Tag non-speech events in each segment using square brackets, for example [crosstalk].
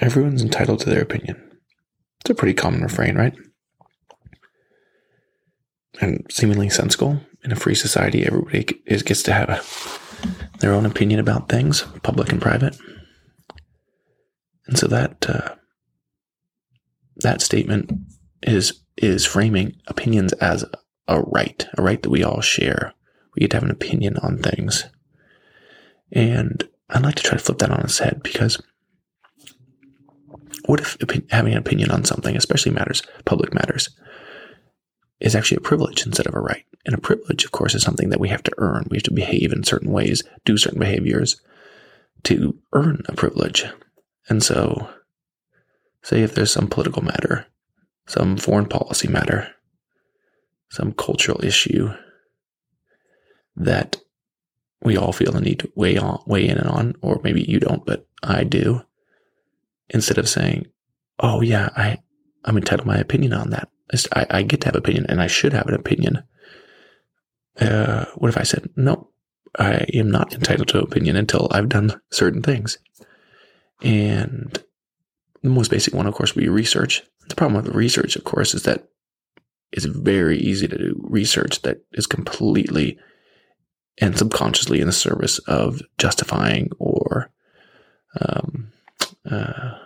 everyone's entitled to their opinion. It's a pretty common refrain, right? And seemingly sensible in a free society. Everybody gets to have a, their own opinion about things, public and private. And so that uh, that statement is is framing opinions as a right, a right that we all share. We get to have an opinion on things. And I'd like to try to flip that on its head because what if having an opinion on something, especially matters, public matters, is actually a privilege instead of a right? And a privilege, of course, is something that we have to earn. We have to behave in certain ways, do certain behaviors to earn a privilege. And so, say if there's some political matter, some foreign policy matter, some cultural issue that we all feel the need to weigh on, weigh in on, or maybe you don't, but I do. Instead of saying, "Oh yeah, I I'm entitled to my opinion on that. I, I get to have opinion, and I should have an opinion." Uh, what if I said, "No, I am not entitled to opinion until I've done certain things," and the most basic one, of course, would be research. The problem with research, of course, is that it's very easy to do research that is completely and subconsciously in the service of justifying or, um, uh,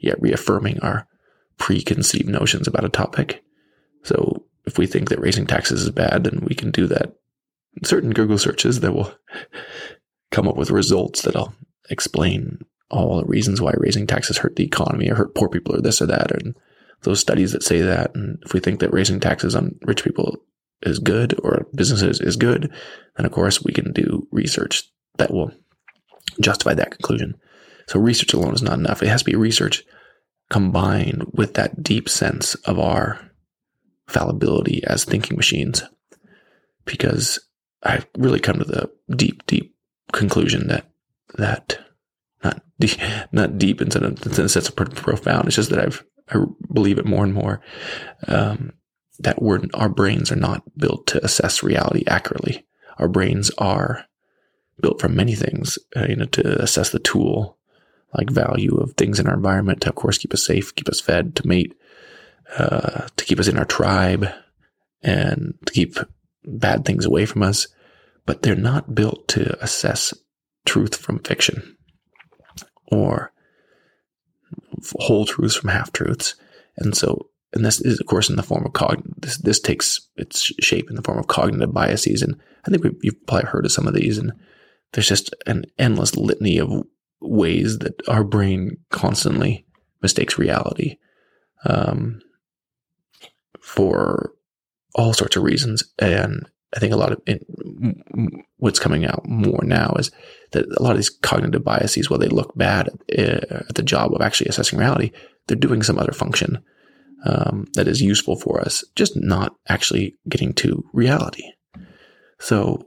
yeah, reaffirming our preconceived notions about a topic. So if we think that raising taxes is bad, then we can do that. Certain Google searches that will [laughs] come up with results that'll explain all the reasons why raising taxes hurt the economy or hurt poor people or this or that, and those studies that say that. And if we think that raising taxes on rich people is good or businesses is good, then of course we can do research that will justify that conclusion. So research alone is not enough. It has to be research combined with that deep sense of our fallibility as thinking machines. Because I've really come to the deep, deep conclusion that that not [laughs] deep, not deep in the sense of profound. It's just that I've I believe it more and more. Um, that we're, our brains are not built to assess reality accurately. Our brains are built from many things, uh, you know, to assess the tool, like value of things in our environment, to of course keep us safe, keep us fed, to mate, uh, to keep us in our tribe, and to keep bad things away from us. But they're not built to assess truth from fiction or whole truths from half truths. And so and this is of course in the form of cog. This this takes its shape in the form of cognitive biases, and I think you've probably heard of some of these. And there's just an endless litany of ways that our brain constantly mistakes reality um, for all sorts of reasons. And I think a lot of it, what's coming out more now is that a lot of these cognitive biases, while they look bad at, at the job of actually assessing reality, they're doing some other function um, that is useful for us, just not actually getting to reality. So,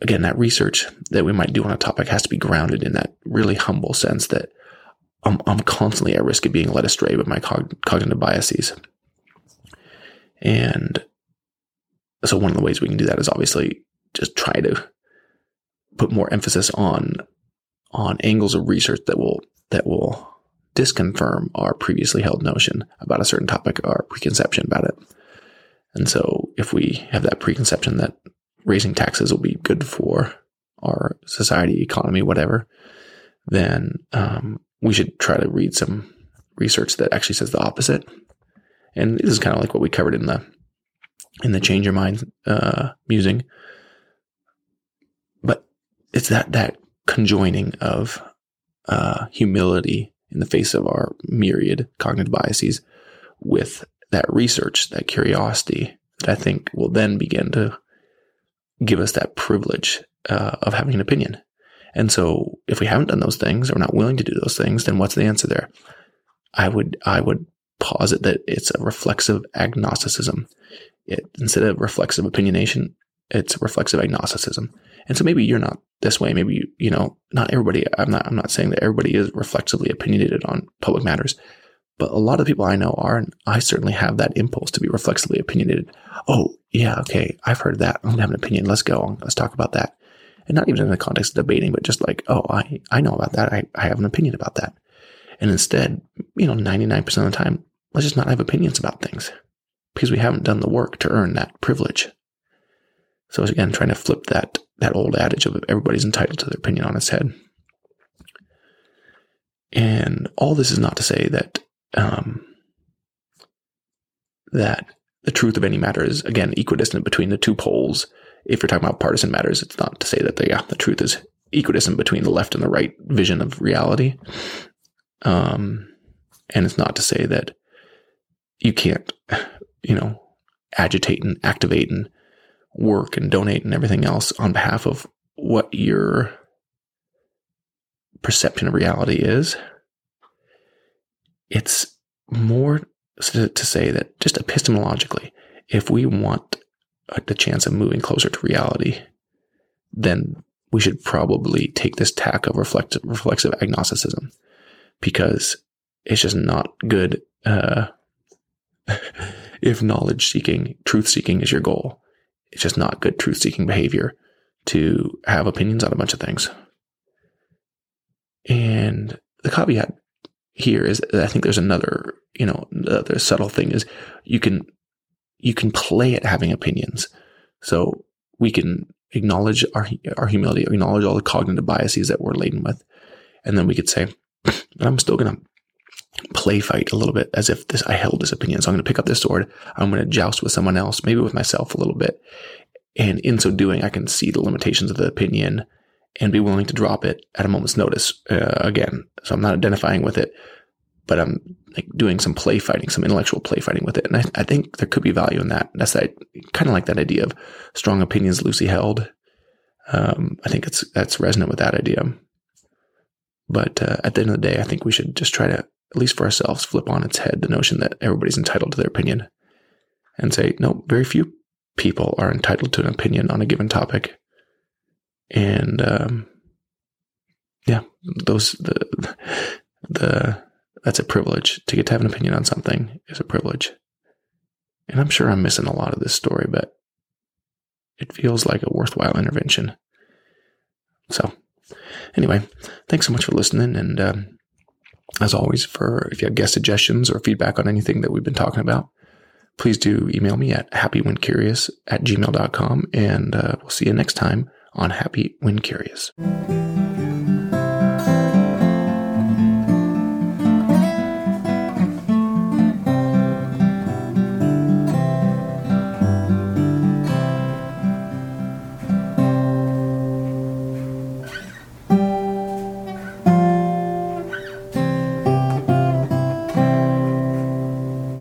again, that research that we might do on a topic has to be grounded in that really humble sense that I'm, I'm constantly at risk of being led astray by my cog- cognitive biases. And so, one of the ways we can do that is obviously just try to put more emphasis on on angles of research that will that will disconfirm our previously held notion about a certain topic or preconception about it. And so if we have that preconception that raising taxes will be good for our society, economy, whatever, then um, we should try to read some research that actually says the opposite. And this is kind of like what we covered in the in the change your mind uh, musing. But it's that that conjoining of uh, humility in the face of our myriad cognitive biases with that research, that curiosity that I think will then begin to give us that privilege uh, of having an opinion. And so if we haven't done those things or not willing to do those things, then what's the answer there? I would, I would posit that it's a reflexive agnosticism. It, instead of reflexive opinionation, it's reflexive agnosticism. And so maybe you're not this way. Maybe, you, you know, not everybody, I'm not, I'm not saying that everybody is reflexively opinionated on public matters, but a lot of the people I know are, and I certainly have that impulse to be reflexively opinionated. Oh, yeah, okay, I've heard that. I'm gonna have an opinion. Let's go. Let's talk about that. And not even in the context of debating, but just like, oh, I, I know about that. I, I have an opinion about that. And instead, you know, 99% of the time, let's just not have opinions about things because we haven't done the work to earn that privilege. So again, trying to flip that that old adage of everybody's entitled to their opinion on its head. And all this is not to say that um, that the truth of any matter is again equidistant between the two poles. If you're talking about partisan matters, it's not to say that the yeah the truth is equidistant between the left and the right vision of reality. Um, and it's not to say that you can't, you know, agitate and activate and work and donate and everything else on behalf of what your perception of reality is. It's more to say that just epistemologically, if we want the chance of moving closer to reality, then we should probably take this tack of reflective, reflexive agnosticism because it's just not good. Uh, [laughs] if knowledge seeking, truth seeking is your goal, it's just not good truth seeking behavior to have opinions on a bunch of things. And the caveat here is I think there's another, you know, other subtle thing is you can you can play at having opinions. So we can acknowledge our our humility, acknowledge all the cognitive biases that we're laden with, and then we could say, [clears throat] I'm still gonna play fight a little bit as if this I held this opinion. So I'm gonna pick up this sword, I'm gonna joust with someone else, maybe with myself a little bit. And in so doing, I can see the limitations of the opinion and be willing to drop it at a moment's notice uh, again. So I'm not identifying with it, but I'm like doing some play fighting, some intellectual play fighting with it. And I, I think there could be value in that. That's that kind of like that idea of strong opinions loosely held. Um, I think it's that's resonant with that idea. But uh, at the end of the day, I think we should just try to, at least for ourselves, flip on its head the notion that everybody's entitled to their opinion and say, no, very few people are entitled to an opinion on a given topic and um, yeah, those the the that's a privilege to get to have an opinion on something is a privilege. And I'm sure I'm missing a lot of this story, but it feels like a worthwhile intervention. So, anyway, thanks so much for listening. And um, as always, for if you have guest suggestions or feedback on anything that we've been talking about, please do email me at happywhencurious at gmail.com. And uh, we'll see you next time on Happy When Curious.